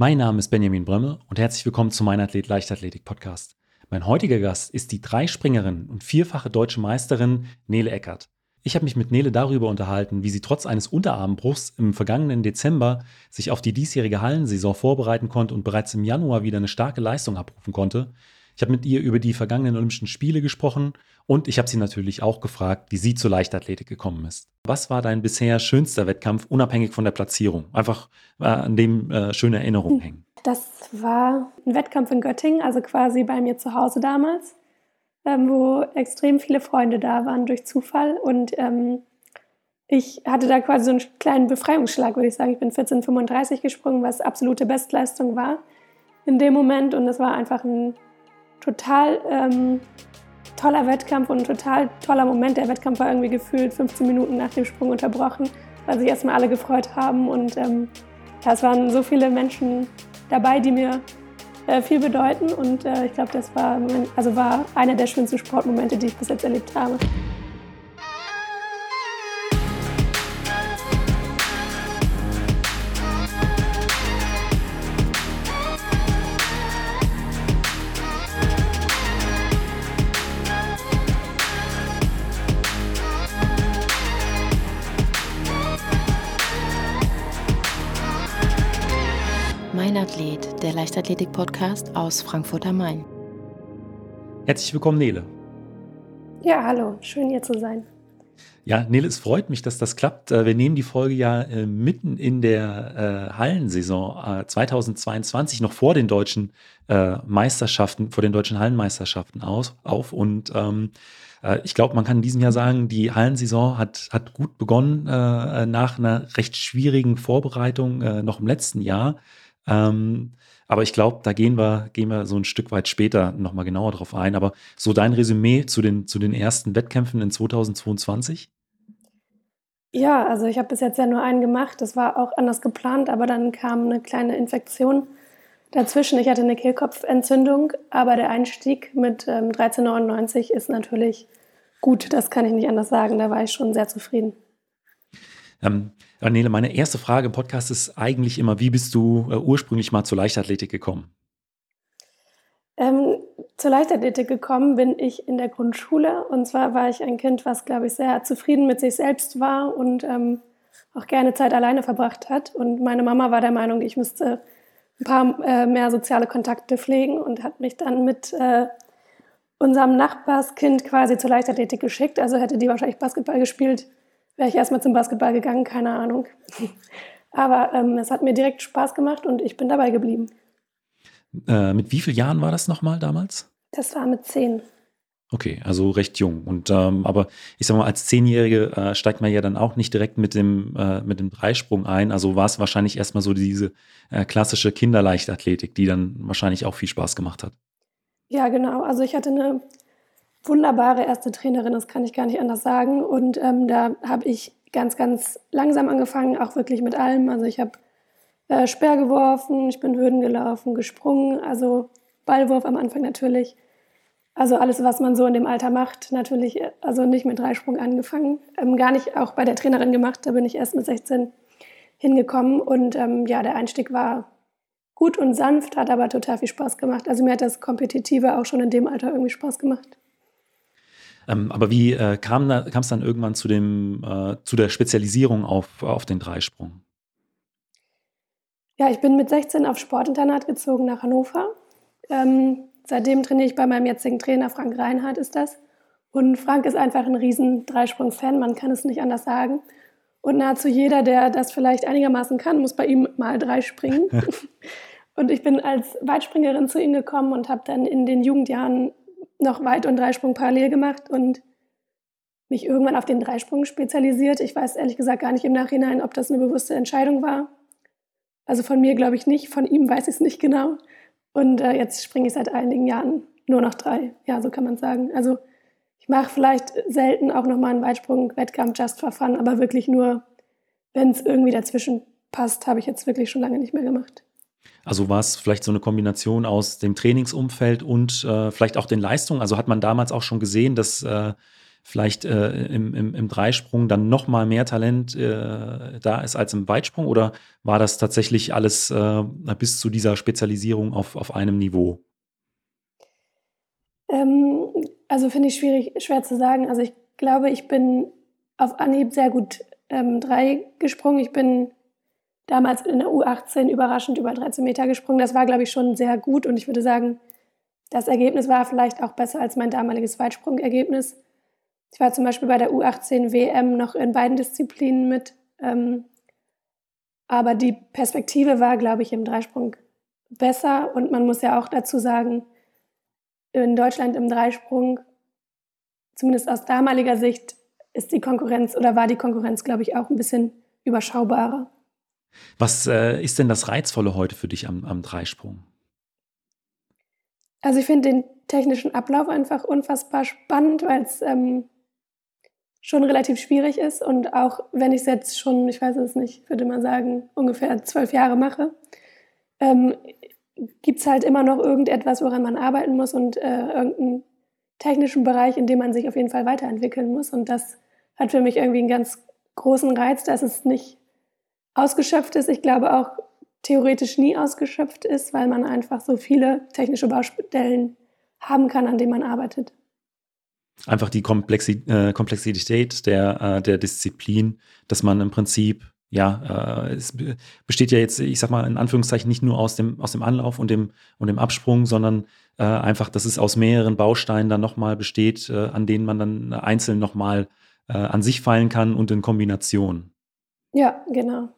Mein Name ist Benjamin Brömme und herzlich willkommen zu meinem Athlet Leichtathletik Podcast. Mein heutiger Gast ist die Dreispringerin und vierfache deutsche Meisterin Nele Eckert. Ich habe mich mit Nele darüber unterhalten, wie sie trotz eines Unterarmbruchs im vergangenen Dezember sich auf die diesjährige Hallensaison vorbereiten konnte und bereits im Januar wieder eine starke Leistung abrufen konnte. Ich habe mit ihr über die vergangenen Olympischen Spiele gesprochen und ich habe sie natürlich auch gefragt, wie sie zur Leichtathletik gekommen ist. Was war dein bisher schönster Wettkampf, unabhängig von der Platzierung? Einfach äh, an dem äh, schöne Erinnerungen hängen. Das war ein Wettkampf in Göttingen, also quasi bei mir zu Hause damals, ähm, wo extrem viele Freunde da waren durch Zufall. Und ähm, ich hatte da quasi so einen kleinen Befreiungsschlag, würde ich sagen. Ich bin 14,35 gesprungen, was absolute Bestleistung war in dem Moment. Und es war einfach ein total ähm, toller Wettkampf und ein total toller Moment. Der Wettkampf war irgendwie gefühlt 15 Minuten nach dem Sprung unterbrochen, weil sich erstmal alle gefreut haben. Und ähm, ja, es waren so viele Menschen dabei, die mir äh, viel bedeuten. Und äh, ich glaube, das war, also war einer der schönsten Sportmomente, die ich bis jetzt erlebt habe. Leichtathletik-Podcast aus Frankfurt am Main. Herzlich willkommen, Nele. Ja, hallo, schön hier zu sein. Ja, Nele, es freut mich, dass das klappt. Äh, wir nehmen die Folge ja äh, mitten in der äh, Hallensaison 2022, noch vor den deutschen Meisterschaften, vor den deutschen Hallenmeisterschaften aus, auf. Und ähm, ich glaube, man kann in diesem Jahr sagen, die Hallensaison hat, hat gut begonnen äh, nach einer recht schwierigen Vorbereitung äh, noch im letzten Jahr. Ähm, aber ich glaube, da gehen wir, gehen wir so ein Stück weit später nochmal genauer drauf ein. Aber so dein Resümee zu den, zu den ersten Wettkämpfen in 2022? Ja, also ich habe bis jetzt ja nur einen gemacht. Das war auch anders geplant, aber dann kam eine kleine Infektion dazwischen. Ich hatte eine Kehlkopfentzündung, aber der Einstieg mit ähm, 13,99 ist natürlich gut. Das kann ich nicht anders sagen. Da war ich schon sehr zufrieden. Ähm, Nele, meine erste Frage im Podcast ist eigentlich immer, wie bist du äh, ursprünglich mal zur Leichtathletik gekommen? Ähm, zur Leichtathletik gekommen bin ich in der Grundschule. Und zwar war ich ein Kind, was, glaube ich, sehr zufrieden mit sich selbst war und ähm, auch gerne Zeit alleine verbracht hat. Und meine Mama war der Meinung, ich müsste ein paar äh, mehr soziale Kontakte pflegen und hat mich dann mit äh, unserem Nachbarskind quasi zur Leichtathletik geschickt. Also hätte die wahrscheinlich Basketball gespielt, wäre ich erstmal zum Basketball gegangen, keine Ahnung. Aber ähm, es hat mir direkt Spaß gemacht und ich bin dabei geblieben. Äh, mit wie vielen Jahren war das nochmal damals? Das war mit zehn. Okay, also recht jung. Und ähm, aber ich sag mal, als Zehnjährige äh, steigt man ja dann auch nicht direkt mit dem, äh, mit dem Dreisprung ein. Also war es wahrscheinlich erstmal so diese äh, klassische Kinderleichtathletik, die dann wahrscheinlich auch viel Spaß gemacht hat. Ja, genau. Also ich hatte eine wunderbare erste Trainerin, das kann ich gar nicht anders sagen. Und ähm, da habe ich ganz, ganz langsam angefangen, auch wirklich mit allem. Also ich habe äh, Speer geworfen, ich bin Hürden gelaufen, gesprungen, also Ballwurf am Anfang natürlich. Also alles, was man so in dem Alter macht, natürlich, also nicht mit Dreisprung angefangen, ähm, gar nicht auch bei der Trainerin gemacht, da bin ich erst mit 16 hingekommen und ähm, ja, der Einstieg war gut und sanft, hat aber total viel Spaß gemacht. Also mir hat das Kompetitive auch schon in dem Alter irgendwie Spaß gemacht. Ähm, aber wie äh, kam es dann irgendwann zu, dem, äh, zu der Spezialisierung auf, auf den Dreisprung? Ja, ich bin mit 16 auf Sportinternat gezogen nach Hannover. Ähm, seitdem trainiere ich bei meinem jetzigen Trainer, Frank Reinhardt ist das. Und Frank ist einfach ein riesen Dreisprung-Fan, man kann es nicht anders sagen. Und nahezu jeder, der das vielleicht einigermaßen kann, muss bei ihm mal drei springen. und ich bin als Weitspringerin zu ihm gekommen und habe dann in den Jugendjahren noch Weit- und Dreisprung parallel gemacht und mich irgendwann auf den Dreisprung spezialisiert. Ich weiß ehrlich gesagt gar nicht im Nachhinein, ob das eine bewusste Entscheidung war. Also von mir glaube ich nicht, von ihm weiß ich es nicht genau. Und äh, jetzt springe ich seit einigen Jahren nur noch drei. Ja, so kann man sagen. Also ich mache vielleicht selten auch nochmal einen Weitsprung-Wettkampf just for fun, aber wirklich nur, wenn es irgendwie dazwischen passt, habe ich jetzt wirklich schon lange nicht mehr gemacht. Also war es vielleicht so eine Kombination aus dem Trainingsumfeld und äh, vielleicht auch den Leistungen? Also hat man damals auch schon gesehen, dass äh, vielleicht äh, im, im, im Dreisprung dann noch mal mehr Talent äh, da ist als im Weitsprung? Oder war das tatsächlich alles äh, bis zu dieser Spezialisierung auf, auf einem Niveau? Ähm, also finde ich schwierig, schwer zu sagen. Also ich glaube, ich bin auf Anhieb sehr gut ähm, drei gesprungen. Ich bin damals in der U18 überraschend über 13 Meter gesprungen. Das war, glaube ich, schon sehr gut und ich würde sagen, das Ergebnis war vielleicht auch besser als mein damaliges Weitsprungergebnis. Ich war zum Beispiel bei der U18 WM noch in beiden Disziplinen mit. Ähm, aber die Perspektive war, glaube ich, im Dreisprung besser. Und man muss ja auch dazu sagen, in Deutschland im Dreisprung, zumindest aus damaliger Sicht, ist die Konkurrenz oder war die Konkurrenz, glaube ich, auch ein bisschen überschaubarer. Was äh, ist denn das Reizvolle heute für dich am, am Dreisprung? Also ich finde den technischen Ablauf einfach unfassbar spannend, weil es ähm, schon relativ schwierig ist und auch wenn ich es jetzt schon, ich weiß es nicht, würde man sagen, ungefähr zwölf Jahre mache, ähm, gibt es halt immer noch irgendetwas, woran man arbeiten muss und äh, irgendeinen technischen Bereich, in dem man sich auf jeden Fall weiterentwickeln muss. Und das hat für mich irgendwie einen ganz großen Reiz, dass es nicht ausgeschöpft ist. Ich glaube auch theoretisch nie ausgeschöpft ist, weil man einfach so viele technische Baustellen haben kann, an denen man arbeitet. Einfach die Komplexi äh, Komplexität der, äh, der Disziplin, dass man im Prinzip ja, äh, es besteht ja jetzt, ich sag mal, in Anführungszeichen nicht nur aus dem, aus dem Anlauf und dem, und dem Absprung, sondern äh, einfach, dass es aus mehreren Bausteinen dann nochmal besteht, äh, an denen man dann einzeln nochmal äh, an sich fallen kann und in Kombination. Ja, genau.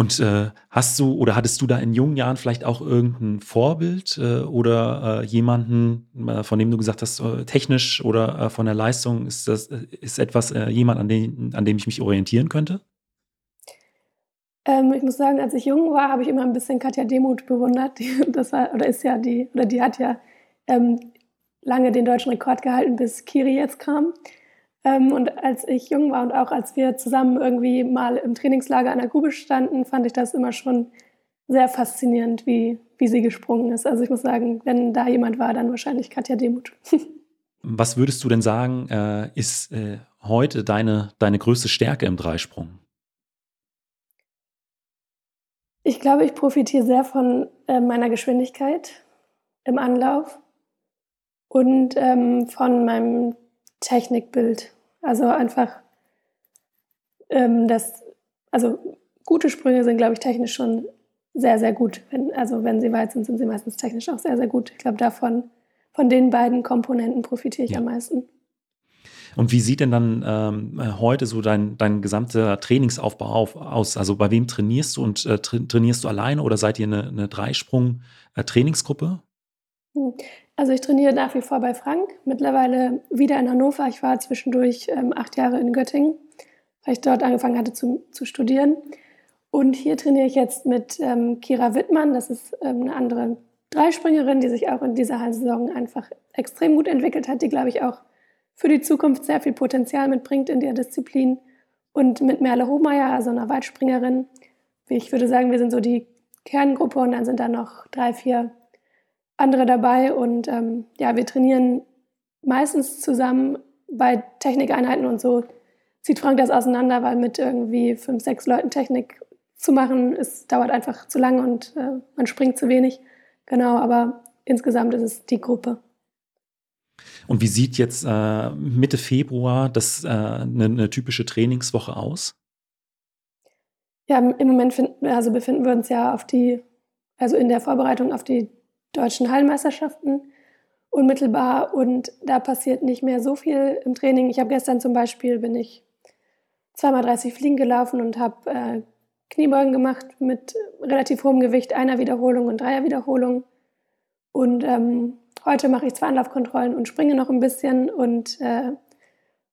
Und äh, hast du oder hattest du da in jungen Jahren vielleicht auch irgendein Vorbild äh, oder äh, jemanden, äh, von dem du gesagt hast, äh, technisch oder äh, von der Leistung ist das ist etwas jemand, an dem, an dem ich mich orientieren könnte? Ähm, ich muss sagen, als ich jung war, habe ich immer ein bisschen Katja Demuth bewundert. Das war oder ist ja die oder die hat ja ähm, lange den deutschen Rekord gehalten, bis Kiri jetzt kam. Ähm, und als ich jung war und auch als wir zusammen irgendwie mal im Trainingslager an der Grube standen, fand ich das immer schon sehr faszinierend, wie, wie sie gesprungen ist. Also ich muss sagen, wenn da jemand war, dann wahrscheinlich Katja Demuth. Was würdest du denn sagen, äh, ist äh, heute deine, deine größte Stärke im Dreisprung? Ich glaube, ich profitiere sehr von äh, meiner Geschwindigkeit im Anlauf und ähm, von meinem Technikbild. Also einfach ähm, das, also gute Sprünge sind, glaube ich, technisch schon sehr, sehr gut. Wenn, also wenn sie weit sind, sind sie meistens technisch auch sehr, sehr gut. Ich glaube, davon, von den beiden Komponenten profitiere ich ja. am meisten. Und wie sieht denn dann ähm, heute so dein, dein gesamter Trainingsaufbau auf, aus? Also bei wem trainierst du und äh, tra trainierst du alleine oder seid ihr eine, eine Dreisprung-Trainingsgruppe? Also ich trainiere nach wie vor bei Frank, mittlerweile wieder in Hannover. Ich war zwischendurch ähm, acht Jahre in Göttingen, weil ich dort angefangen hatte zu, zu studieren. Und hier trainiere ich jetzt mit ähm, Kira Wittmann. Das ist ähm, eine andere Dreispringerin, die sich auch in dieser Saison einfach extrem gut entwickelt hat, die, glaube ich, auch für die Zukunft sehr viel Potenzial mitbringt in der Disziplin. Und mit Merle Hohmeier, also einer Weitspringerin. Ich würde sagen, wir sind so die Kerngruppe und dann sind da noch drei, vier andere dabei und ähm, ja, wir trainieren meistens zusammen bei Technikeinheiten und so zieht Frank das auseinander, weil mit irgendwie fünf, sechs Leuten Technik zu machen, es dauert einfach zu lange und äh, man springt zu wenig. Genau, aber insgesamt ist es die Gruppe. Und wie sieht jetzt äh, Mitte Februar das äh, eine, eine, typische Trainingswoche aus? Ja, im Moment find, also befinden wir uns ja auf die, also in der Vorbereitung auf die deutschen Hallenmeisterschaften unmittelbar und da passiert nicht mehr so viel im Training. Ich habe gestern zum Beispiel bin ich zweimal 30 Fliegen gelaufen und habe äh, Kniebeugen gemacht mit relativ hohem Gewicht, einer Wiederholung und dreier Wiederholung. Und ähm, heute mache ich zwei Anlaufkontrollen und springe noch ein bisschen und äh,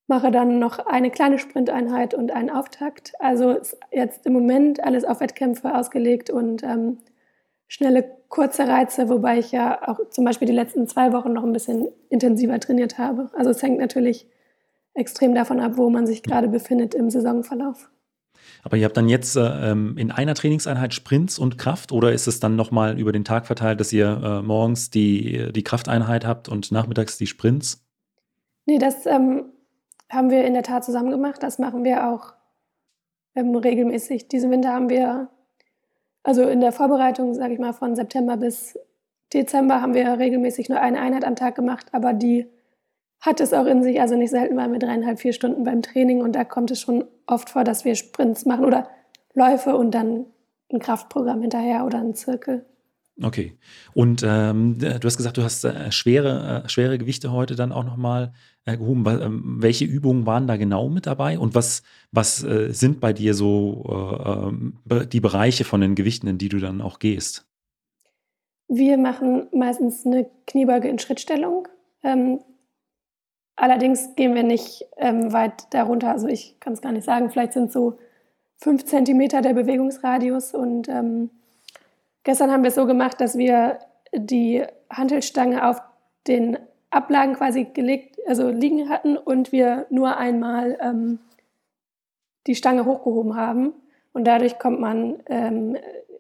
mache dann noch eine kleine Sprinteinheit und einen Auftakt. Also ist jetzt im Moment alles auf Wettkämpfe ausgelegt und ähm, schnelle, kurze Reize, wobei ich ja auch zum Beispiel die letzten zwei Wochen noch ein bisschen intensiver trainiert habe. Also es hängt natürlich extrem davon ab, wo man sich gerade befindet im Saisonverlauf. Aber ihr habt dann jetzt äh, ähm, in einer Trainingseinheit Sprints und Kraft oder ist es dann nochmal über den Tag verteilt, dass ihr äh, morgens die, die Krafteinheit habt und nachmittags die Sprints? Nee, das ähm, haben wir in der Tat zusammen gemacht. Das machen wir auch ähm, regelmäßig. Diesen Winter haben wir, also in der Vorbereitung, sage ich mal, von September bis Dezember haben wir regelmäßig nur eine Einheit am Tag gemacht, aber die hat es auch in sich. Also nicht selten waren wir dreieinhalb, vier Stunden beim Training und da kommt es schon oft vor, dass wir Sprints machen oder Läufe und dann ein Kraftprogramm hinterher oder ein Zirkel. Okay. Und ähm, du hast gesagt, du hast äh, schwere, äh, schwere Gewichte heute dann auch nochmal gehoben. Ähm, welche Übungen waren da genau mit dabei? Und was, was äh, sind bei dir so äh, ähm, die Bereiche von den Gewichten, in die du dann auch gehst? Wir machen meistens eine Kniebeuge in Schrittstellung. Ähm, allerdings gehen wir nicht weit darunter. Also ich kann es gar nicht sagen. Vielleicht sind so fünf Zentimeter der Bewegungsradius und Gestern haben wir es so gemacht, dass wir die Hantelstange auf den Ablagen quasi gelegt, also liegen hatten und wir nur einmal ähm, die Stange hochgehoben haben. Und dadurch kommt man, ähm,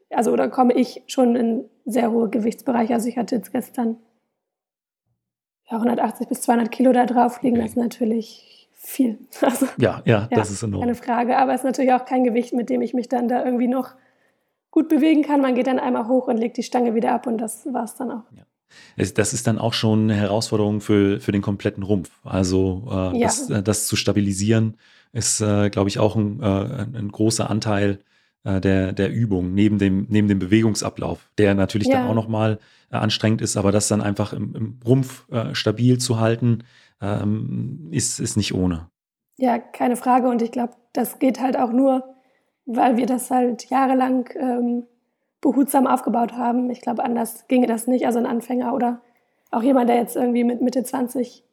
also oder komme ich schon in sehr hohe Gewichtsbereiche. Also ich hatte jetzt gestern ja, 180 bis 200 Kilo da drauf liegen. Okay. Das ist natürlich viel. Also, ja, ja, das ist enorm. Keine Frage. Aber es ist natürlich auch kein Gewicht, mit dem ich mich dann da irgendwie noch gut bewegen kann. Man geht dann einmal hoch und legt die Stange wieder ab und das war es dann auch. Ja. Das ist dann auch schon eine Herausforderung für, für den kompletten Rumpf. Also äh, ja. das, äh, das, zu stabilisieren ist, äh, glaube ich, auch ein, äh, ein großer Anteil äh, der, der Übung neben dem, neben dem Bewegungsablauf, der natürlich ja. dann auch nochmal äh, anstrengend ist, aber das dann einfach im, im Rumpf stabil zu halten, ähm, ist, ist nicht ohne. Ja, keine Frage. Und ich glaube, das geht halt auch nur, weil wir das halt jahrelang ähm, behutsam aufgebaut haben. Ich glaube, anders ginge das nicht. Also ein Anfänger oder auch jemand, der jetzt irgendwie mit Mitte 20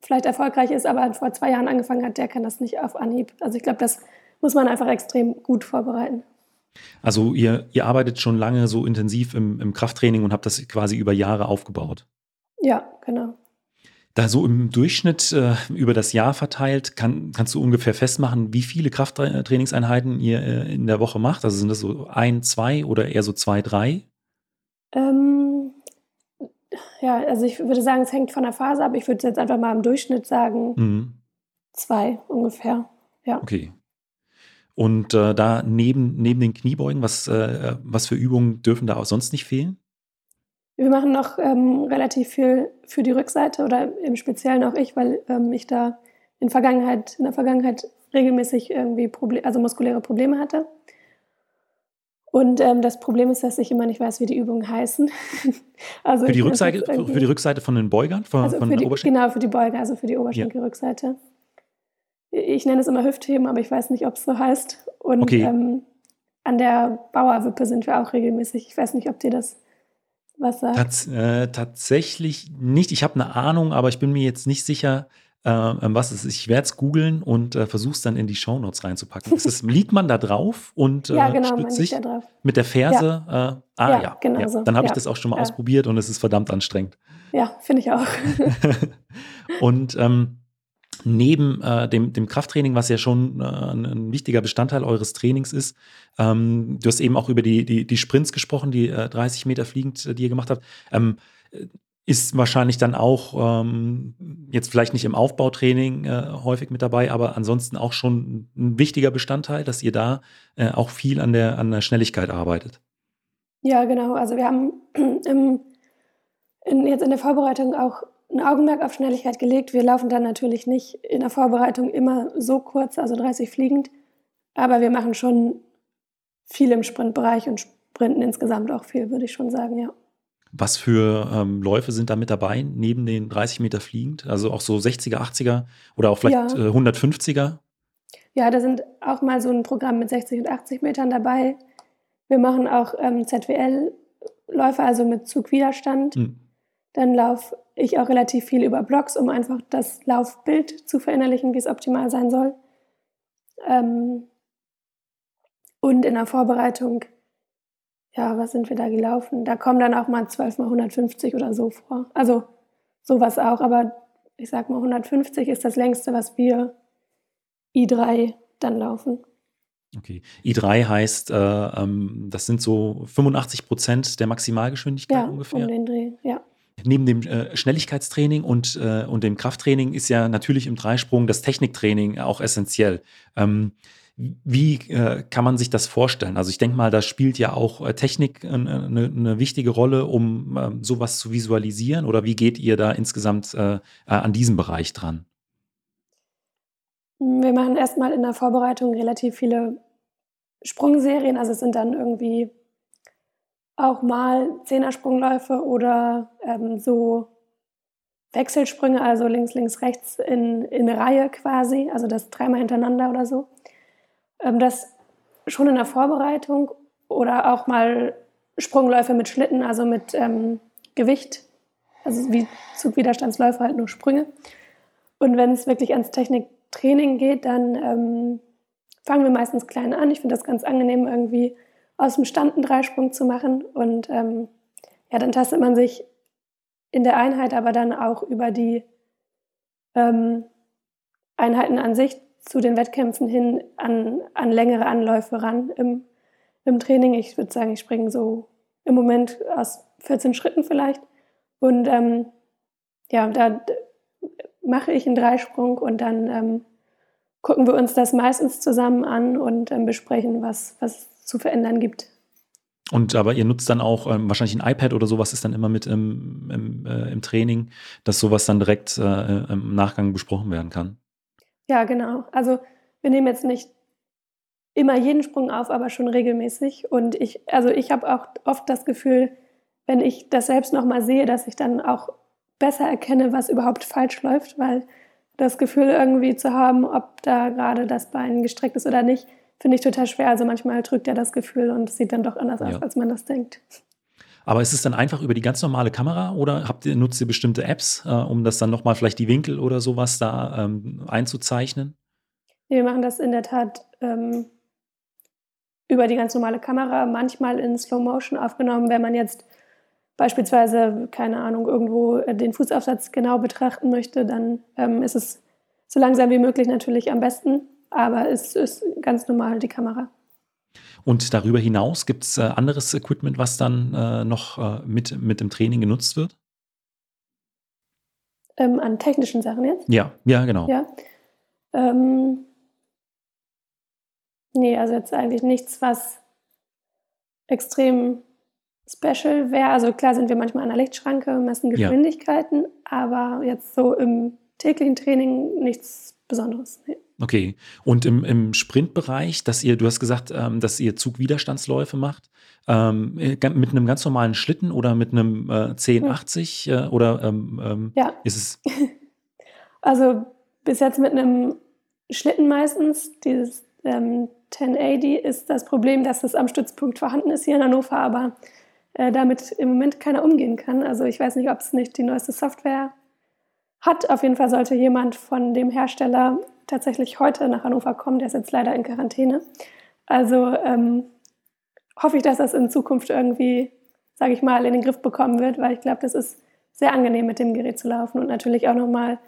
vielleicht erfolgreich ist, aber vor zwei Jahren angefangen hat, der kann das nicht auf Anhieb. Also ich glaube, das muss man einfach extrem gut vorbereiten. Also ihr, ihr arbeitet schon lange so intensiv im, im Krafttraining und habt das quasi über Jahre aufgebaut. Ja, genau. Da so im Durchschnitt äh, über das Jahr verteilt, kann, kannst du ungefähr festmachen, wie viele Krafttrainingseinheiten ihr äh, in der Woche macht? Also sind das so ein, zwei oder eher so zwei, drei? Ähm, ja, also ich würde sagen, es hängt von der Phase ab. Ich würde jetzt einfach mal im Durchschnitt sagen, mhm. zwei ungefähr. Ja. Okay. Und äh, da neben, neben den Kniebeugen, was, äh, was für Übungen dürfen da auch sonst nicht fehlen? Wir machen noch ähm, relativ viel für die Rückseite oder im Speziellen auch ich, weil ähm, ich da in, Vergangenheit, in der Vergangenheit regelmäßig irgendwie Proble also muskuläre Probleme hatte. Und ähm, das Problem ist, dass ich immer nicht weiß, wie die Übungen heißen. also für, die Rückseite, für die Rückseite von den Beugern? Von, also von die, genau, für die Beuger, also für die Oberschenkelrückseite. Ja. Ich nenne es immer Hüftheben, aber ich weiß nicht, ob es so heißt. Und okay. ähm, an der Bauerwippe sind wir auch regelmäßig. Ich weiß nicht, ob dir das was sagt? Tats äh, tatsächlich nicht. Ich habe eine Ahnung, aber ich bin mir jetzt nicht sicher, äh, was es ist. Ich werde es googeln und äh, versuche es dann in die Shownotes reinzupacken. es, liegt man da drauf und ja, äh, genau, stützt sich mit der Ferse? Ja. Äh, ah ja, ja genau. So. Dann habe ich das auch schon mal ausprobiert und es ist verdammt anstrengend. Ja, finde ich auch. und ähm, neben äh, dem, dem Krafttraining, was ja schon äh, ein, wichtiger Bestandteil eures Trainings ist, ähm, du hast eben auch über die, die, die Sprints gesprochen, die äh, 30 Meter fliegend, äh, die ihr gemacht habt. Ähm, ist wahrscheinlich dann auch ähm, jetzt vielleicht nicht im Aufbautraining äh, häufig mit dabei, aber ansonsten auch schon ein wichtiger Bestandteil, dass ihr da äh, auch viel an der, an der Schnelligkeit arbeitet. Ja, genau. Also wir haben im, in, jetzt in der Vorbereitung auch ein Augenmerk auf Schnelligkeit gelegt. Wir laufen dann natürlich nicht in der Vorbereitung immer so kurz, also 30 fliegend, aber wir machen schon viel im Sprintbereich und sprinten insgesamt auch viel, würde ich schon sagen, ja. Was für ähm, Läufe sind da mit dabei, neben den 30 Meter fliegend? Also auch so 60er, 80er oder auch vielleicht ja. äh, 150er? Ja, da sind auch mal so ein Programm mit 60 und 80 Metern dabei. Wir machen auch ähm, ZWL-Läufe, also mit Zugwiderstand. Hm. Dann laufe ich auch relativ viel über Blogs, um einfach das Laufbild zu verinnerlichen, wie es optimal sein soll. Ähm und in der Vorbereitung, ja, was sind wir da gelaufen? Da kommen dann auch mal 12 mal 150 oder so vor. Also sowas auch, aber ich sag mal 150 ist das längste, was wir I3 dann laufen. Okay. I3 heißt, äh, ähm, das sind so 85 Prozent der Maximalgeschwindigkeit ja, ungefähr. Um den Dreh, ja. Neben dem äh, Schnelligkeitstraining und, äh, und dem Krafttraining ist ja natürlich im Dreisprung das Techniktraining auch essentiell. Ähm, wie äh, kann man sich das vorstellen? Also ich denke mal, da spielt ja auch äh, Technik eine, eine, wichtige Rolle, um äh, sowas zu visualisieren. Oder wie geht ihr da insgesamt äh, äh, an diesem Bereich dran? Wir machen erstmal in der Vorbereitung relativ viele Sprungserien. Also es sind dann irgendwie auch mal Zehnersprungläufe oder ähm, so Wechselsprünge, also links, links, rechts in, in Reihe quasi, also das dreimal hintereinander oder so. Ähm, das schon in der Vorbereitung oder auch mal Sprungläufe mit Schlitten, also mit ähm, Gewicht, also wie Zugwiderstandsläufe halt nur Sprünge. Und wenn es wirklich ans Techniktraining geht, dann ähm, fangen wir meistens klein an. Ich finde das ganz angenehm, irgendwie aus dem Stand einen Dreisprung zu machen. Und ähm, ja, dann tastet man sich in der Einheit, aber dann auch über die ähm, Einheiten an sich zu den Wettkämpfen hin an, an längere Anläufe ran im, im Training. Ich würde sagen, ich springe so im Moment aus 14 Schritten vielleicht. Und ähm, ja, da mache ich einen Dreisprung und dann ähm, gucken wir uns das meistens zusammen an und ähm, besprechen, was, was zu verändern gibt. Und aber ihr nutzt dann auch ähm, wahrscheinlich ein iPad oder sowas ist dann immer mit im, im, äh, im Training, dass sowas dann direkt äh, im Nachgang besprochen werden kann. Ja, genau. Also wir nehmen jetzt nicht immer jeden Sprung auf, aber schon regelmäßig. Und ich, also ich habe auch oft das Gefühl, wenn ich das selbst nochmal sehe, dass ich dann auch besser erkenne, was überhaupt falsch läuft, weil das Gefühl irgendwie zu haben, ob da gerade das Bein gestreckt ist oder nicht, finde ich total schwer. Also manchmal drückt ja das Gefühl und sieht dann doch anders ja. aus, als man das denkt. Aber ist es dann einfach über die ganz normale Kamera oder habt ihr, nutzt ihr bestimmte Apps, äh, um das dann nochmal vielleicht die Winkel oder sowas da ähm, einzuzeichnen? Wir machen das in der Tat ähm, über die ganz normale Kamera, manchmal in Slow Motion aufgenommen, wenn man jetzt beispielsweise, keine Ahnung, irgendwo den Fußaufsatz genau betrachten möchte, dann ähm, ist es so langsam wie möglich natürlich am besten, aber es ist ganz normal die Kamera. Und darüber hinaus gibt es äh, anderes Equipment, was dann äh, noch äh, mit, mit dem Training genutzt wird? Ähm, an technischen Sachen jetzt? Ja, ja, genau. Ja. Ähm, nee, also jetzt eigentlich nichts, was extrem special wäre. Also klar sind wir manchmal an der Lichtschranke, messen Geschwindigkeiten, ja. aber jetzt so im täglichen Training nichts Besonderes. Nee. Okay. Und im, im Sprintbereich, dass ihr, du hast gesagt, ähm, dass ihr Zugwiderstandsläufe macht, ähm, äh, mit einem ganz normalen Schlitten oder mit einem äh, 1080 äh, oder ähm, ähm, ja. ist es? Also bis jetzt mit einem Schlitten meistens. Dieses ähm, 1080 ist das Problem, dass es am Stützpunkt vorhanden ist hier in Hannover, aber äh, damit im Moment keiner umgehen kann. Also ich weiß nicht, ob es nicht die neueste Software hat. Auf jeden Fall sollte jemand von dem Hersteller tatsächlich heute nach Hannover kommen. Der ist jetzt leider in Quarantäne. Also ähm, hoffe ich, dass das in Zukunft irgendwie, sage ich mal, in den Griff bekommen wird, weil ich glaube, das ist sehr angenehm, mit dem Gerät zu laufen und natürlich auch nochmal,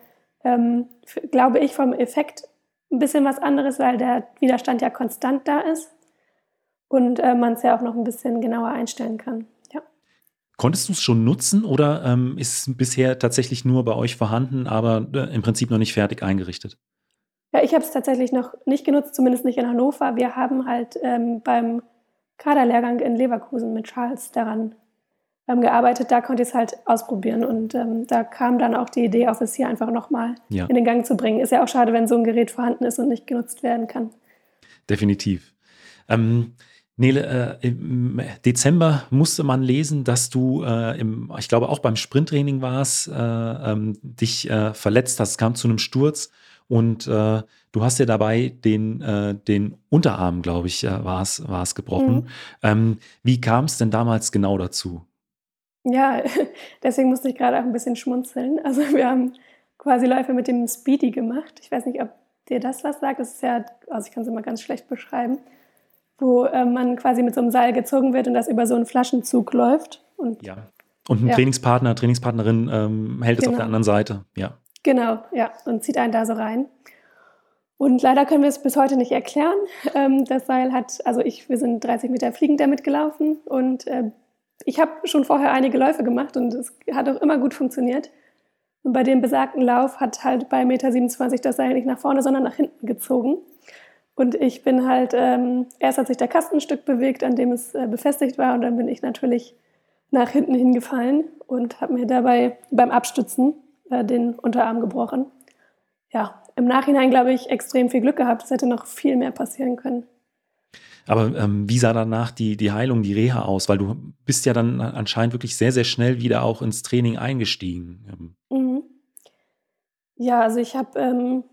ähm, glaube ich, vom Effekt ein bisschen was anderes, weil der Widerstand ja konstant da ist und äh, man es ja auch noch ein bisschen genauer einstellen kann. Konntest du es schon nutzen oder ähm, ist es bisher tatsächlich nur bei euch vorhanden, aber äh, im Prinzip noch nicht fertig eingerichtet? Ja, ich habe es tatsächlich noch nicht genutzt, zumindest nicht in Hannover. Wir haben halt ähm, beim Kaderlehrgang in Leverkusen mit Charles daran ähm, gearbeitet. Da konnte ich es halt ausprobieren und ähm, da kam dann auch die Idee auf, es hier einfach nochmal ja. in den Gang zu bringen. Ist ja auch schade, wenn so ein Gerät vorhanden ist und nicht genutzt werden kann. Definitiv. Ähm, Nele, äh, im Dezember musste man lesen, dass du äh, im, ich glaube auch beim Sprinttraining warst, äh, ähm, dich äh, verletzt hast. Es kam zu einem Sturz und äh, du hast ja dabei den, äh, den Unterarm, glaube ich, äh, war es gebrochen. Mhm. Ähm, wie kam es denn damals genau dazu? Ja, deswegen musste ich gerade auch ein bisschen schmunzeln. Also wir haben quasi Läufe mit dem Speedy gemacht. Ich weiß nicht, ob dir das was sagt. Das ist ja, also ich kann es immer ganz schlecht beschreiben, wo äh, man quasi mit so einem Seil gezogen wird und das über so einen Flaschenzug läuft. Und, ja. Und ein ja. Trainingspartner, Trainingspartnerin ähm, hält es genau. auf der anderen Seite. Ja. Genau, ja, und zieht einen da so rein. Und leider können wir es bis heute nicht erklären. Ähm, das Seil hat, also ich, wir sind 30 Meter fliegend damit gelaufen und äh, ich habe schon vorher einige Läufe gemacht und es hat auch immer gut funktioniert. Und bei dem besagten Lauf hat halt bei 1,27 Meter das Seil nicht nach vorne, sondern nach hinten gezogen. Und ich bin halt, ähm, erst hat sich der Kasten ein Stück bewegt, an dem es äh, befestigt war, und dann bin ich natürlich nach hinten hingefallen und habe mir dabei beim Abstützen äh, den Unterarm gebrochen. Ja, im Nachhinein glaube ich extrem viel Glück gehabt. Es hätte noch viel mehr passieren können. Aber ähm, wie sah danach die, die Heilung, die Reha aus? Weil du bist ja dann anscheinend wirklich sehr, sehr schnell wieder auch ins Training eingestiegen. Mhm. Ja, also ich habe ähm,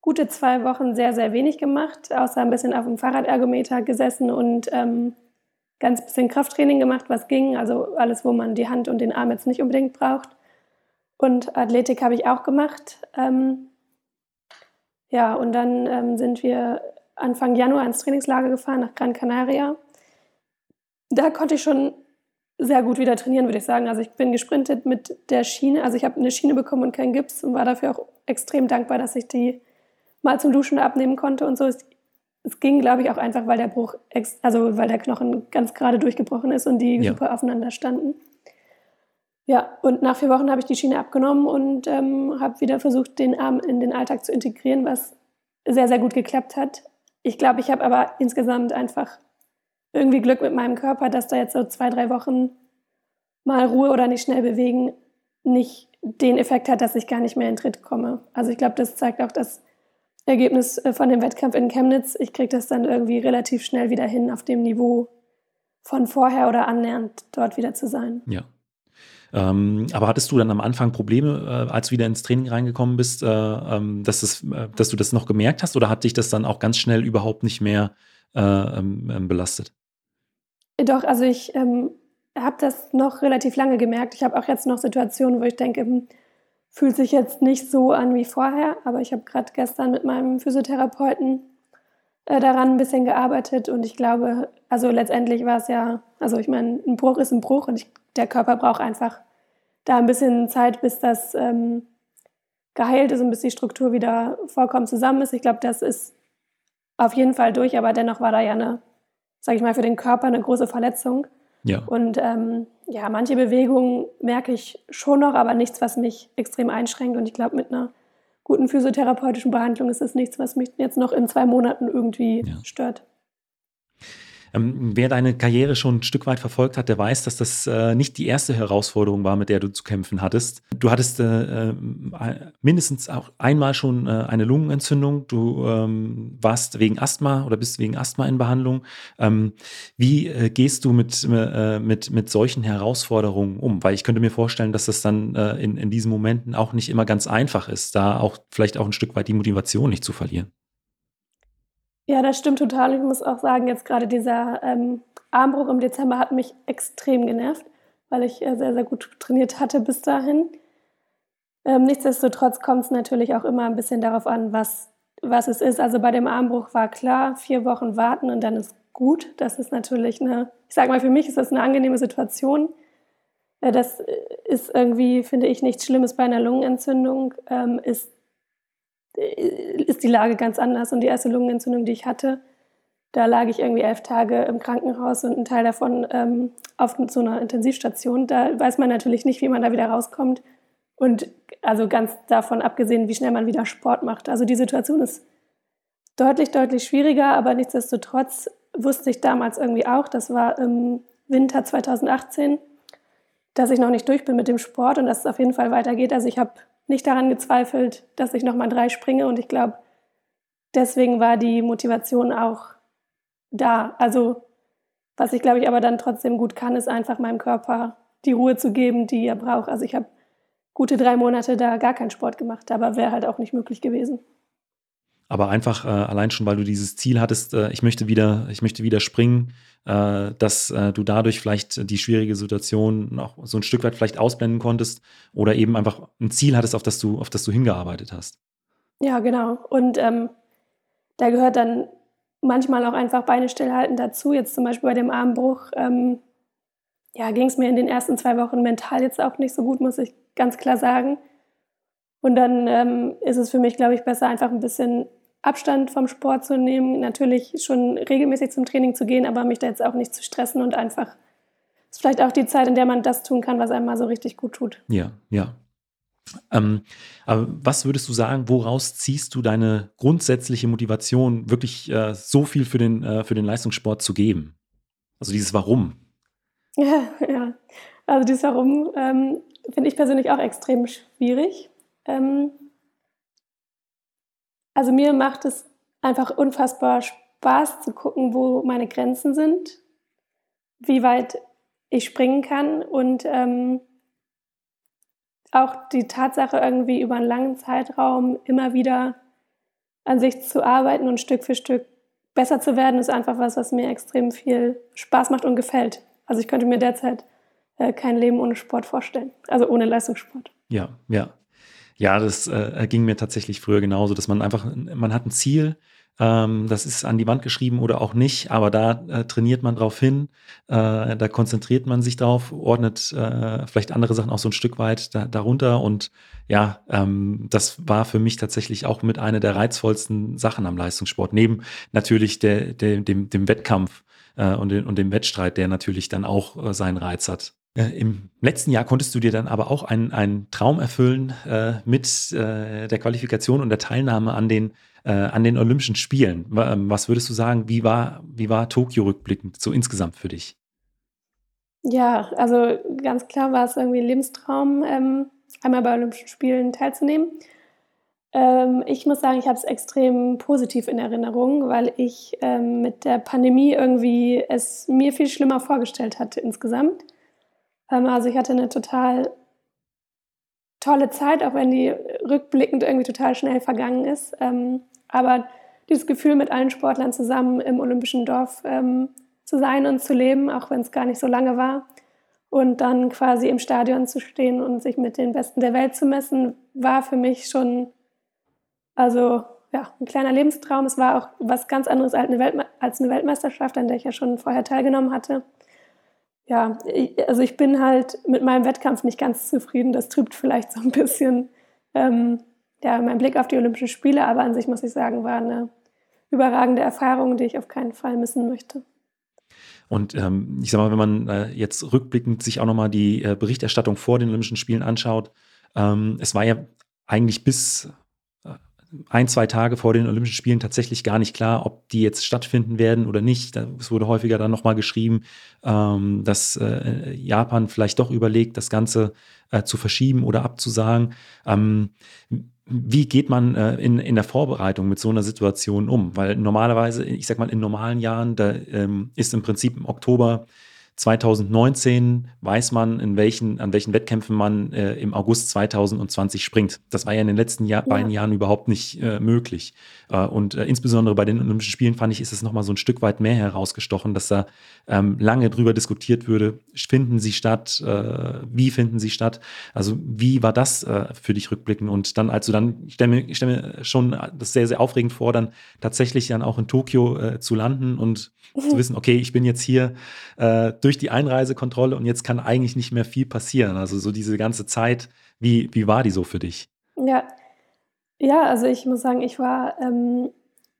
gute zwei Wochen sehr, sehr wenig gemacht, außer ein bisschen auf dem Fahrradergometer gesessen und ähm, ganz bisschen Krafttraining gemacht, was ging. Also alles, wo man die Hand und den Arm jetzt nicht unbedingt braucht. Und Athletik habe ich auch gemacht. Ähm, ja, und dann ähm, sind wir Anfang Januar ins Trainingslager gefahren nach Gran Canaria. Da konnte ich schon sehr gut wieder trainieren, würde ich sagen. Also ich bin gesprintet mit der Schiene. Also ich habe eine Schiene bekommen und keinen Gips und war dafür auch extrem dankbar, dass ich die mal zum Duschen abnehmen konnte und so. Es, ging, glaube ich, auch einfach, weil der Bruch, also weil der Knochen ganz gerade durchgebrochen ist und die ja. super aufeinander standen. Ja, und nach vier Wochen habe ich die Schiene abgenommen und ähm, habe wieder versucht, den Arm in den Alltag zu integrieren, was sehr, sehr gut geklappt hat. Ich glaube, ich habe aber insgesamt einfach irgendwie Glück mit meinem Körper, dass da jetzt so zwei, drei Wochen mal Ruhe oder nicht schnell bewegen nicht den Effekt hat, dass ich gar nicht mehr in Tritt komme. Also ich glaube, das zeigt auch das Ergebnis äh, von dem Wettkampf in Chemnitz. Ich kriege das dann irgendwie relativ schnell wieder hin, auf dem Niveau von vorher oder annähernd dort wieder zu sein. Ja. Ähm, aber hattest du dann am Anfang Probleme, äh, als du wieder ins Training reingekommen bist, äh, ähm, dass, das, äh, dass du das noch gemerkt hast oder hat dich das dann auch ganz schnell überhaupt nicht mehr äh, ähm, ähm, belastet? Doch, also ich ähm, habe das noch relativ lange gemerkt. Ich habe auch jetzt noch Situationen, wo ich denke, hm, fühlt sich jetzt nicht so an wie vorher, aber ich habe gerade gestern mit meinem Physiotherapeuten äh, daran ein bisschen gearbeitet und ich glaube, also letztendlich war es ja, also ich meine, ein Bruch ist ein Bruch und ich, der Körper braucht einfach da ein bisschen Zeit, bis das ähm, geheilt ist und bis die Struktur wieder vollkommen zusammen ist. Ich glaube, das ist auf jeden Fall durch, aber dennoch war da ja eine, sage ich mal, für den Körper eine große Verletzung. Ja. Und ähm, ja, manche Bewegungen merke ich schon noch, aber nichts, was mich extrem einschränkt. Und ich glaube, mit einer guten physiotherapeutischen Behandlung ist es nichts, was mich jetzt noch in zwei Monaten irgendwie ja. stört. Ähm, wer deine Karriere schon ein Stück weit verfolgt hat, der weiß, dass das äh, nicht die erste Herausforderung war, mit der du zu kämpfen hattest. Du hattest äh, äh, mindestens auch einmal schon äh, eine Lungenentzündung. Du ähm, warst wegen Asthma oder bist wegen Asthma in Behandlung. Ähm, wie äh, gehst du mit, äh, mit, mit solchen Herausforderungen um? Weil ich könnte mir vorstellen, dass das dann in, in diesen Momenten auch nicht immer ganz einfach ist, da auch vielleicht auch ein Stück weit die Motivation nicht zu verlieren. Ja, das stimmt total. Ich muss auch sagen, jetzt gerade dieser ähm, Armbruch im Dezember hat mich extrem genervt, weil ich äh, sehr, sehr gut trainiert hatte bis dahin. Ähm, nichtsdestotrotz kommt es natürlich auch immer ein bisschen darauf an, was, was es ist. Also bei dem Armbruch war klar, vier Wochen warten und dann ist gut. Das ist natürlich eine, ich sage mal, für mich ist das eine angenehme Situation. Äh, das ist irgendwie, finde ich, nichts Schlimmes bei einer Lungenentzündung. Ähm, ist äh, ist die Lage ganz anders. Und die erste Lungenentzündung, die ich hatte, da lag ich irgendwie elf Tage im Krankenhaus und ein Teil davon ähm, auf so einer Intensivstation. Da weiß man natürlich nicht, wie man da wieder rauskommt. Und also ganz davon abgesehen, wie schnell man wieder Sport macht. Also die Situation ist deutlich, deutlich schwieriger, aber nichtsdestotrotz wusste ich damals irgendwie auch, das war im Winter 2018, dass ich noch nicht durch bin mit dem Sport und dass es auf jeden Fall weitergeht. Also ich habe nicht daran gezweifelt, dass ich nochmal drei springe. Und ich glaube, deswegen war die Motivation auch da. Also, was ich glaube ich aber dann trotzdem gut kann, ist einfach meinem Körper die Ruhe zu geben, die er braucht. Also ich habe gute drei Monate da gar keinen Sport gemacht, aber wäre halt auch nicht möglich gewesen aber einfach äh, allein schon, weil du dieses Ziel hattest, äh, ich möchte wieder, ich möchte wieder springen, äh, dass äh, du dadurch vielleicht die schwierige Situation noch so ein Stück weit vielleicht ausblenden konntest oder eben einfach ein Ziel hattest, auf das du, auf das du hingearbeitet hast. Ja, genau. Und ähm, da gehört dann manchmal auch einfach Beine stillhalten dazu. Jetzt zum Beispiel bei dem Armbruch, ähm, ja, ging es mir in den ersten zwei Wochen mental jetzt auch nicht so gut, muss ich ganz klar sagen. Und dann ähm, ist es für mich, glaube ich, besser, einfach ein bisschen Abstand vom Sport zu nehmen, natürlich schon regelmäßig zum Training zu gehen, aber mich da jetzt auch nicht zu stressen und einfach, ist vielleicht auch die Zeit, in der man das tun kann, was einem mal so richtig gut tut. Ja, ja. Ähm, aber was würdest du sagen, woraus ziehst du deine grundsätzliche Motivation, wirklich äh, so viel für den, äh, für den Leistungssport zu geben? Also dieses Warum. Ja, ja. Also dieses Warum ähm, finde ich persönlich auch extrem schwierig. Ähm, also mir macht es einfach unfassbar Spaß zu gucken, wo meine Grenzen sind, wie weit ich springen kann und ähm, auch die Tatsache, irgendwie über einen langen Zeitraum immer wieder an sich zu arbeiten und Stück für Stück besser zu werden, ist einfach was, was mir extrem viel Spaß macht und gefällt. Also ich könnte mir derzeit äh, kein Leben ohne Sport vorstellen, also ohne Leistungssport. Ja, ja. Ja, das äh, ging mir tatsächlich früher genauso, dass man einfach, man hat ein Ziel, ähm, das ist an die Wand geschrieben oder auch nicht, aber da äh, trainiert man drauf hin, äh, da konzentriert man sich drauf, ordnet äh, vielleicht andere Sachen auch so ein Stück weit da, darunter und ja, ähm, das war für mich tatsächlich auch mit einer der reizvollsten Sachen am Leistungssport, neben natürlich der, der, dem, dem Wettkampf äh, und, den, und dem Wettstreit, der natürlich dann auch äh, seinen Reiz hat. Äh, Im letzten Jahr konntest du dir dann aber auch einen, einen Traum erfüllen äh, mit äh, der Qualifikation und der Teilnahme an den, äh, an den Olympischen Spielen. Ähm, was würdest du sagen, wie war, wie war Tokio rückblickend so insgesamt für dich? Ja, also ganz klar war es irgendwie ein Lebenstraum, ähm, einmal bei Olympischen Spielen teilzunehmen. Ähm, ich muss sagen, ich habe es extrem positiv in Erinnerung, weil ich ähm, mit der Pandemie irgendwie es mir viel schlimmer vorgestellt hatte insgesamt. Also ich hatte eine total tolle Zeit, auch wenn die rückblickend irgendwie total schnell vergangen ist. Ähm, aber dieses Gefühl, mit allen Sportlern zusammen im Olympischen Dorf ähm, zu sein und zu leben, auch wenn es gar nicht so lange war, und dann quasi im Stadion zu stehen und sich mit den Besten der Welt zu messen, war für mich schon, also ja, ein kleiner Lebenstraum. Es war auch was ganz anderes als eine, Weltme als eine Weltmeisterschaft, an der ich ja schon vorher teilgenommen hatte ja, also ich bin halt mit meinem Wettkampf nicht ganz zufrieden. Das trübt vielleicht so ein bisschen ähm, ja, mein Blick auf die Olympischen Spiele, aber an sich muss ich sagen, war eine überragende Erfahrung, die ich auf keinen Fall missen möchte. Und ähm, ich sag mal, wenn man äh, jetzt rückblickend sich auch nochmal die äh, Berichterstattung vor den Olympischen Spielen anschaut, ähm, es war ja eigentlich bis ein, zwei Tage vor den Olympischen Spielen tatsächlich gar nicht klar, ob die jetzt stattfinden werden oder nicht. Es wurde häufiger dann nochmal geschrieben, ähm, dass äh, Japan vielleicht doch überlegt, das Ganze äh, zu verschieben oder abzusagen. Ähm, wie geht man äh, in, in der Vorbereitung mit so einer Situation um? Weil normalerweise, ich sag mal, in normalen Jahren, da ähm, ist im Prinzip im Oktober 2019 weiß man, in welchen, an welchen Wettkämpfen man äh, im August 2020 springt. Das war ja in den letzten Jahr, ja. beiden Jahren überhaupt nicht äh, möglich. Äh, und äh, insbesondere bei den Olympischen Spielen fand ich, ist es nochmal so ein Stück weit mehr herausgestochen, dass da ähm, lange drüber diskutiert würde, finden sie statt, äh, wie finden sie statt. Also wie war das äh, für dich rückblicken? Und dann, als du dann, ich stelle mir, stell mir schon das sehr, sehr aufregend vor, dann tatsächlich dann auch in Tokio zu landen und zu wissen, okay, ich bin jetzt hier durch die Einreisekontrolle und jetzt kann eigentlich nicht mehr viel passieren. Also so diese ganze Zeit, wie, wie war die so für dich? Ja, ja, also ich muss sagen, ich war, ähm,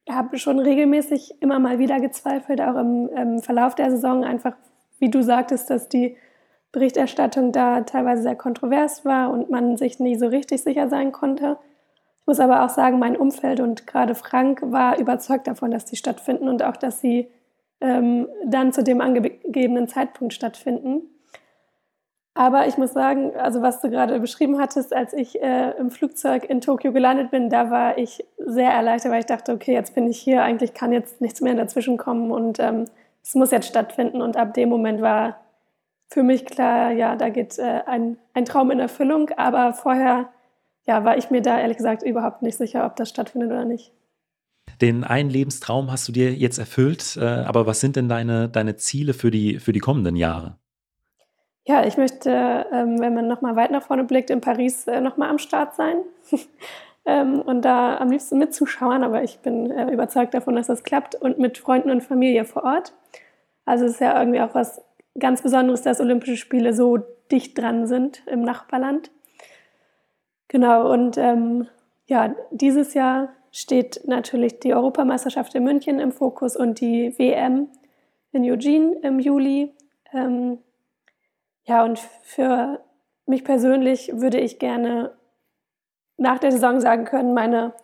habe schon regelmäßig immer mal wieder gezweifelt, auch im, im Verlauf der Saison, einfach wie du sagtest, dass die Berichterstattung da teilweise sehr kontrovers war und man sich nie so richtig sicher sein konnte. Ich muss aber auch sagen, mein Umfeld und gerade Frank war überzeugt davon, dass die stattfinden und auch, dass sie ähm, dann zu dem angegebenen Zeitpunkt stattfinden. Aber ich muss sagen, also was du gerade beschrieben hattest, als ich äh, im Flugzeug in Tokio gelandet bin, da war ich sehr erleichtert, weil ich dachte, okay, jetzt bin ich hier, eigentlich kann jetzt nichts mehr dazwischen kommen und ähm, es muss jetzt stattfinden. Und ab dem Moment war für mich klar, ja, da geht äh, ein, ein Traum in Erfüllung. Aber vorher ja, war ich mir da ehrlich gesagt überhaupt nicht sicher, ob das stattfindet oder nicht. Den einen Lebenstraum hast du dir jetzt erfüllt, äh, aber was sind denn deine, deine Ziele für die, für die kommenden Jahre? Ja, ich möchte, ähm, wenn man nochmal weit nach vorne blickt, in Paris äh, nochmal am Start sein ähm, und da am liebsten mitzuschauen, aber ich bin äh, überzeugt davon, dass das klappt und mit Freunden und Familie vor Ort. Also es ist ja irgendwie auch was ganz Besonderes, dass Olympische Spiele so dicht dran sind im Nachbarland. Genau, und ähm, ja, dieses Jahr steht natürlich die Europameisterschaft in München im Fokus und die WM in Eugene im Juli. Ähm, ja, und für mich persönlich würde ich gerne nach der Saison sagen können, meine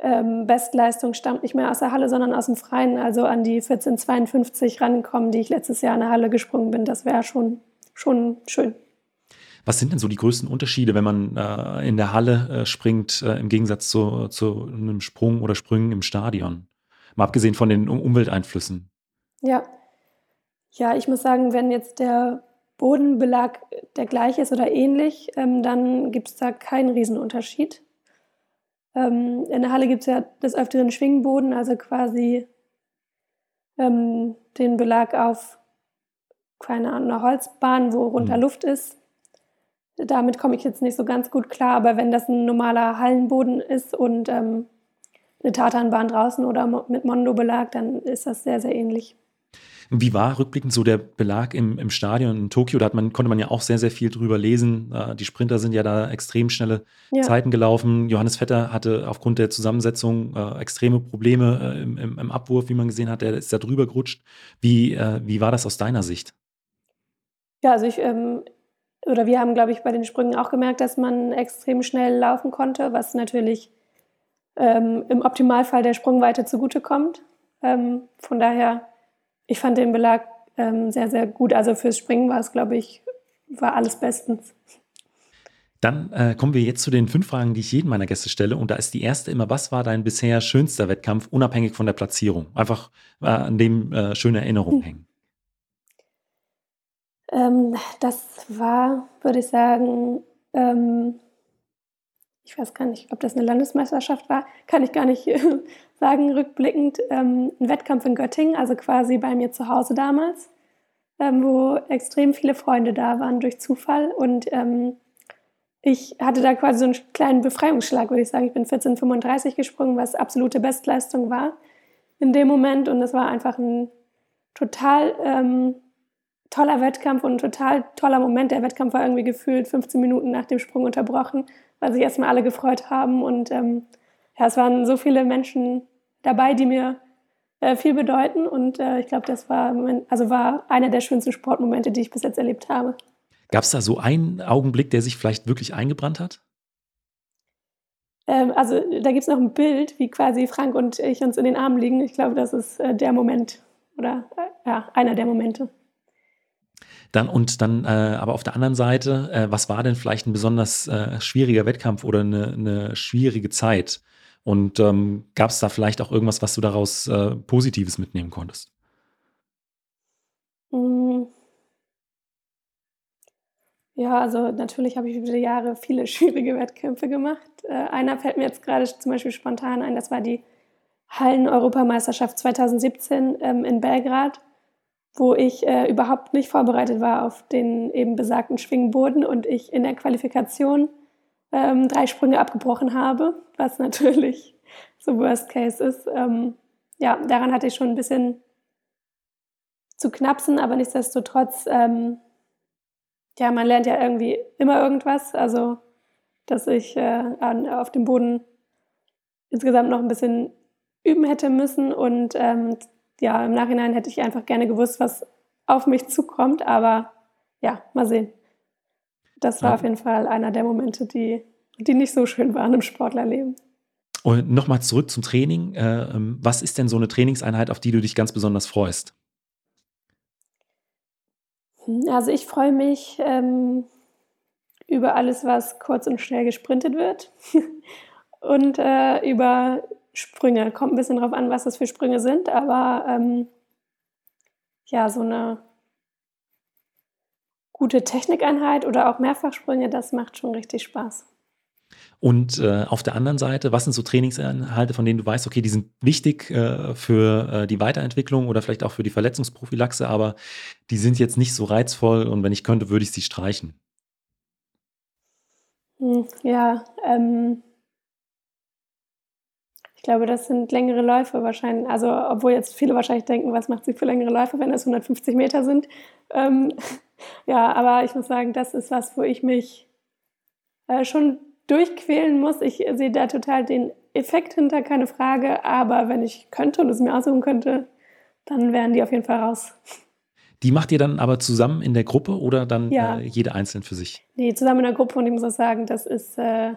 ähm, Bestleistung stammt nicht mehr aus der Halle, sondern aus dem Freien, also an die 1452 rankommen, die ich letztes Jahr in der Halle gesprungen bin. Das wäre schon, schon schön. Was sind denn so die größten Unterschiede, wenn man äh, in der Halle äh, springt, äh, im Gegensatz zu, zu einem Sprung oder Sprüngen im Stadion? Mal abgesehen von den Umwelteinflüssen. Ja. Ja, ich muss sagen, wenn jetzt der Bodenbelag der gleiche ist oder ähnlich, ähm, dann gibt es da keinen Riesenunterschied. Ähm, in der Halle gibt es ja des Öfteren Schwingboden, also quasi ähm, den Belag auf keine Ahnung, einer Holzbahn, wo runter mhm. Luft ist. Damit komme ich jetzt nicht so ganz gut klar, aber wenn das ein normaler Hallenboden ist und ähm, eine Tatanbahn draußen oder mit Mondo-Belag, dann ist das sehr, sehr ähnlich. Wie war rückblickend so der Belag im, im Stadion in Tokio? Da man, konnte man ja auch sehr, sehr viel drüber lesen. Äh, die Sprinter sind ja da extrem schnelle ja. Zeiten gelaufen. Johannes Vetter hatte aufgrund der Zusammensetzung äh, extreme Probleme äh, im, im, im, Abwurf, wie man gesehen hat. Er ist da drüber gerutscht. Wie, äh, wie war das aus deiner Sicht? Ja, also ich, ähm, oder wir haben, glaube ich, bei den Sprüngen auch gemerkt, dass man extrem schnell laufen konnte, was natürlich ähm, im Optimalfall der Sprungweite zugutekommt. Ähm, von daher ich fand den Belag ähm, sehr, sehr gut. Also fürs Springen war es, glaube ich, war alles bestens. Dann äh, kommen wir jetzt zu den fünf Fragen, die ich jedem meiner Gäste stelle. Und da ist die erste immer, was war dein bisher schönster Wettkampf, unabhängig von der Platzierung? Einfach äh, an dem äh, schöne Erinnerungen hm. hängen. Ähm, das war, würde ich sagen, ähm, ich weiß gar nicht, ob das eine Landesmeisterschaft war, kann ich gar nicht sagen, rückblickend, ähm, ein Wettkampf in Göttingen, also quasi bei mir zu Hause damals, ähm, wo extrem viele Freunde da waren durch Zufall und ähm, ich hatte da quasi so einen kleinen Befreiungsschlag, würde ich sagen. Ich bin 14,35 gesprungen, was absolute Bestleistung war in dem Moment und es war einfach ein total ähm, toller Wettkampf und ein total toller Moment. Der Wettkampf war irgendwie gefühlt 15 Minuten nach dem Sprung unterbrochen, weil sich erstmal alle gefreut haben. Und ähm, ja, es waren so viele Menschen dabei, die mir äh, viel bedeuten. Und äh, ich glaube, das war, also war einer der schönsten Sportmomente, die ich bis jetzt erlebt habe. Gab es da so einen Augenblick, der sich vielleicht wirklich eingebrannt hat? Ähm, also da gibt es noch ein Bild, wie quasi Frank und ich uns in den Armen liegen. Ich glaube, das ist äh, der Moment oder äh, ja, einer der Momente. Dann und dann, äh, aber auf der anderen Seite, äh, was war denn vielleicht ein besonders äh, schwieriger Wettkampf oder eine, eine schwierige Zeit? Und ähm, gab es da vielleicht auch irgendwas, was du daraus äh, Positives mitnehmen konntest? Hm. Ja, also natürlich habe ich über die Jahre viele schwierige Wettkämpfe gemacht. Äh, einer fällt mir jetzt gerade zum Beispiel spontan ein, das war die Hallen-Europameisterschaft 2017 ähm, in Belgrad wo ich äh, überhaupt nicht vorbereitet war auf den eben besagten Schwingboden und ich in der Qualifikation ähm, drei Sprünge abgebrochen habe, was natürlich so Worst Case ist. Ähm, ja, daran hatte ich schon ein bisschen zu knapsen, aber nichtsdestotrotz, ähm, ja, man lernt ja irgendwie immer irgendwas. Also, dass ich äh, auf dem Boden insgesamt noch ein bisschen üben hätte müssen und ähm, ja, im Nachhinein hätte ich einfach gerne gewusst, was auf mich zukommt, aber ja, mal sehen. Das war ja. auf jeden Fall einer der Momente, die, die nicht so schön waren im Sportlerleben. Und nochmal zurück zum Training. Äh, ähm, was ist denn so eine Trainingseinheit, auf die du dich ganz besonders freust? Hm, also ich freue mich ähm, über alles, was kurz und schnell gesprintet wird und äh, über Sprünge. Kommt ein bisschen drauf an, was das für Sprünge sind, aber ähm, ja, so eine gute Technikeinheit oder auch Mehrfachsprünge, das macht schon richtig Spaß. Und äh, auf der anderen Seite, was sind so Trainingsinhalte, von denen du weißt, okay, die sind wichtig äh, für äh, die Weiterentwicklung oder vielleicht auch für die Verletzungsprophylaxe, aber die sind jetzt nicht so reizvoll und wenn ich könnte, würde ich sie streichen? Hm, ja, ähm, ich glaube, das sind längere Läufe wahrscheinlich. Also, obwohl jetzt viele wahrscheinlich denken, was macht sie für längere Läufe, wenn es 150 Meter sind. Ähm, ja, aber ich muss sagen, das ist was, wo ich mich äh, schon durchquälen muss. Ich sehe da total den Effekt hinter, keine Frage. Aber wenn ich könnte und es mir aussuchen könnte, dann wären die auf jeden Fall raus. Die macht ihr dann aber zusammen in der Gruppe oder dann ja. äh, jede einzeln für sich? Nee, zusammen in der Gruppe und ich muss auch sagen, das ist äh,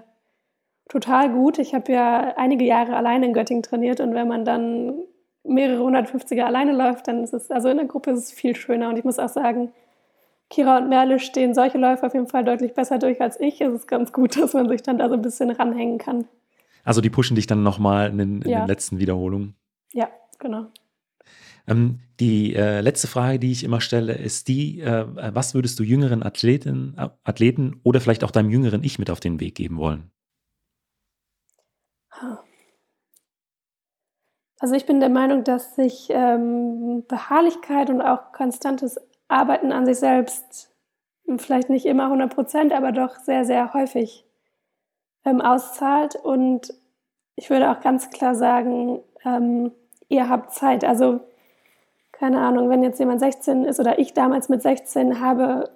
total gut. Ich habe ja einige Jahre alleine in Göttingen trainiert und wenn man dann mehrere 150er alleine läuft, dann ist es, also in der Gruppe ist es viel schöner und ich muss auch sagen, Kira und Merle stehen solche Läufe auf jeden Fall deutlich besser durch als ich. Es ist ganz gut, dass man sich dann da so ein bisschen ranhängen kann. Also die pushen dich dann nochmal in, in ja. den letzten Wiederholungen. Ja, genau. Ähm, die äh, letzte Frage, die ich immer stelle, ist die, äh, was würdest du jüngeren Athleten, äh, Athleten oder vielleicht auch deinem jüngeren Ich mit auf den Weg geben wollen? Also ich bin der Meinung, dass sich ähm, Beharrlichkeit und auch konstantes Arbeiten an sich selbst vielleicht nicht immer 100 Prozent, aber doch sehr, sehr häufig ähm, auszahlt. Und ich würde auch ganz klar sagen, ähm, ihr habt Zeit. Also keine Ahnung, wenn jetzt jemand 16 ist oder ich damals mit 16 habe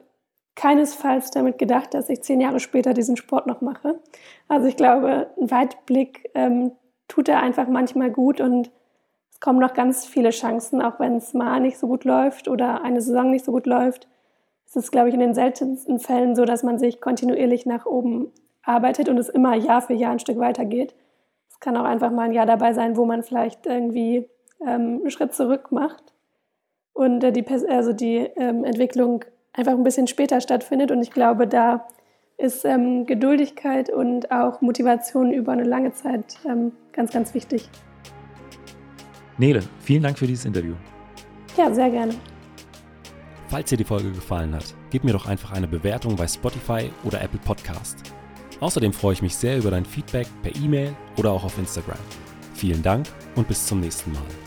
keinesfalls damit gedacht, dass ich zehn Jahre später diesen Sport noch mache. Also ich glaube, ein Weitblick ähm, tut er einfach manchmal gut und es kommen noch ganz viele Chancen, auch wenn es mal nicht so gut läuft oder eine Saison nicht so gut läuft. Es ist, glaube ich, in den seltensten Fällen so, dass man sich kontinuierlich nach oben arbeitet und es immer Jahr für Jahr ein Stück weitergeht. Es kann auch einfach mal ein Jahr dabei sein, wo man vielleicht irgendwie ähm, einen Schritt zurück macht und äh, die, also die ähm, Entwicklung einfach ein bisschen später stattfindet. Und ich glaube, da ist ähm, Geduldigkeit und auch Motivation über eine lange Zeit ähm, ganz, ganz wichtig. Nele, vielen Dank für dieses Interview. Ja, sehr gerne. Falls dir die Folge gefallen hat, gib mir doch einfach eine Bewertung bei Spotify oder Apple Podcast. Außerdem freue ich mich sehr über dein Feedback per E-Mail oder auch auf Instagram. Vielen Dank und bis zum nächsten Mal.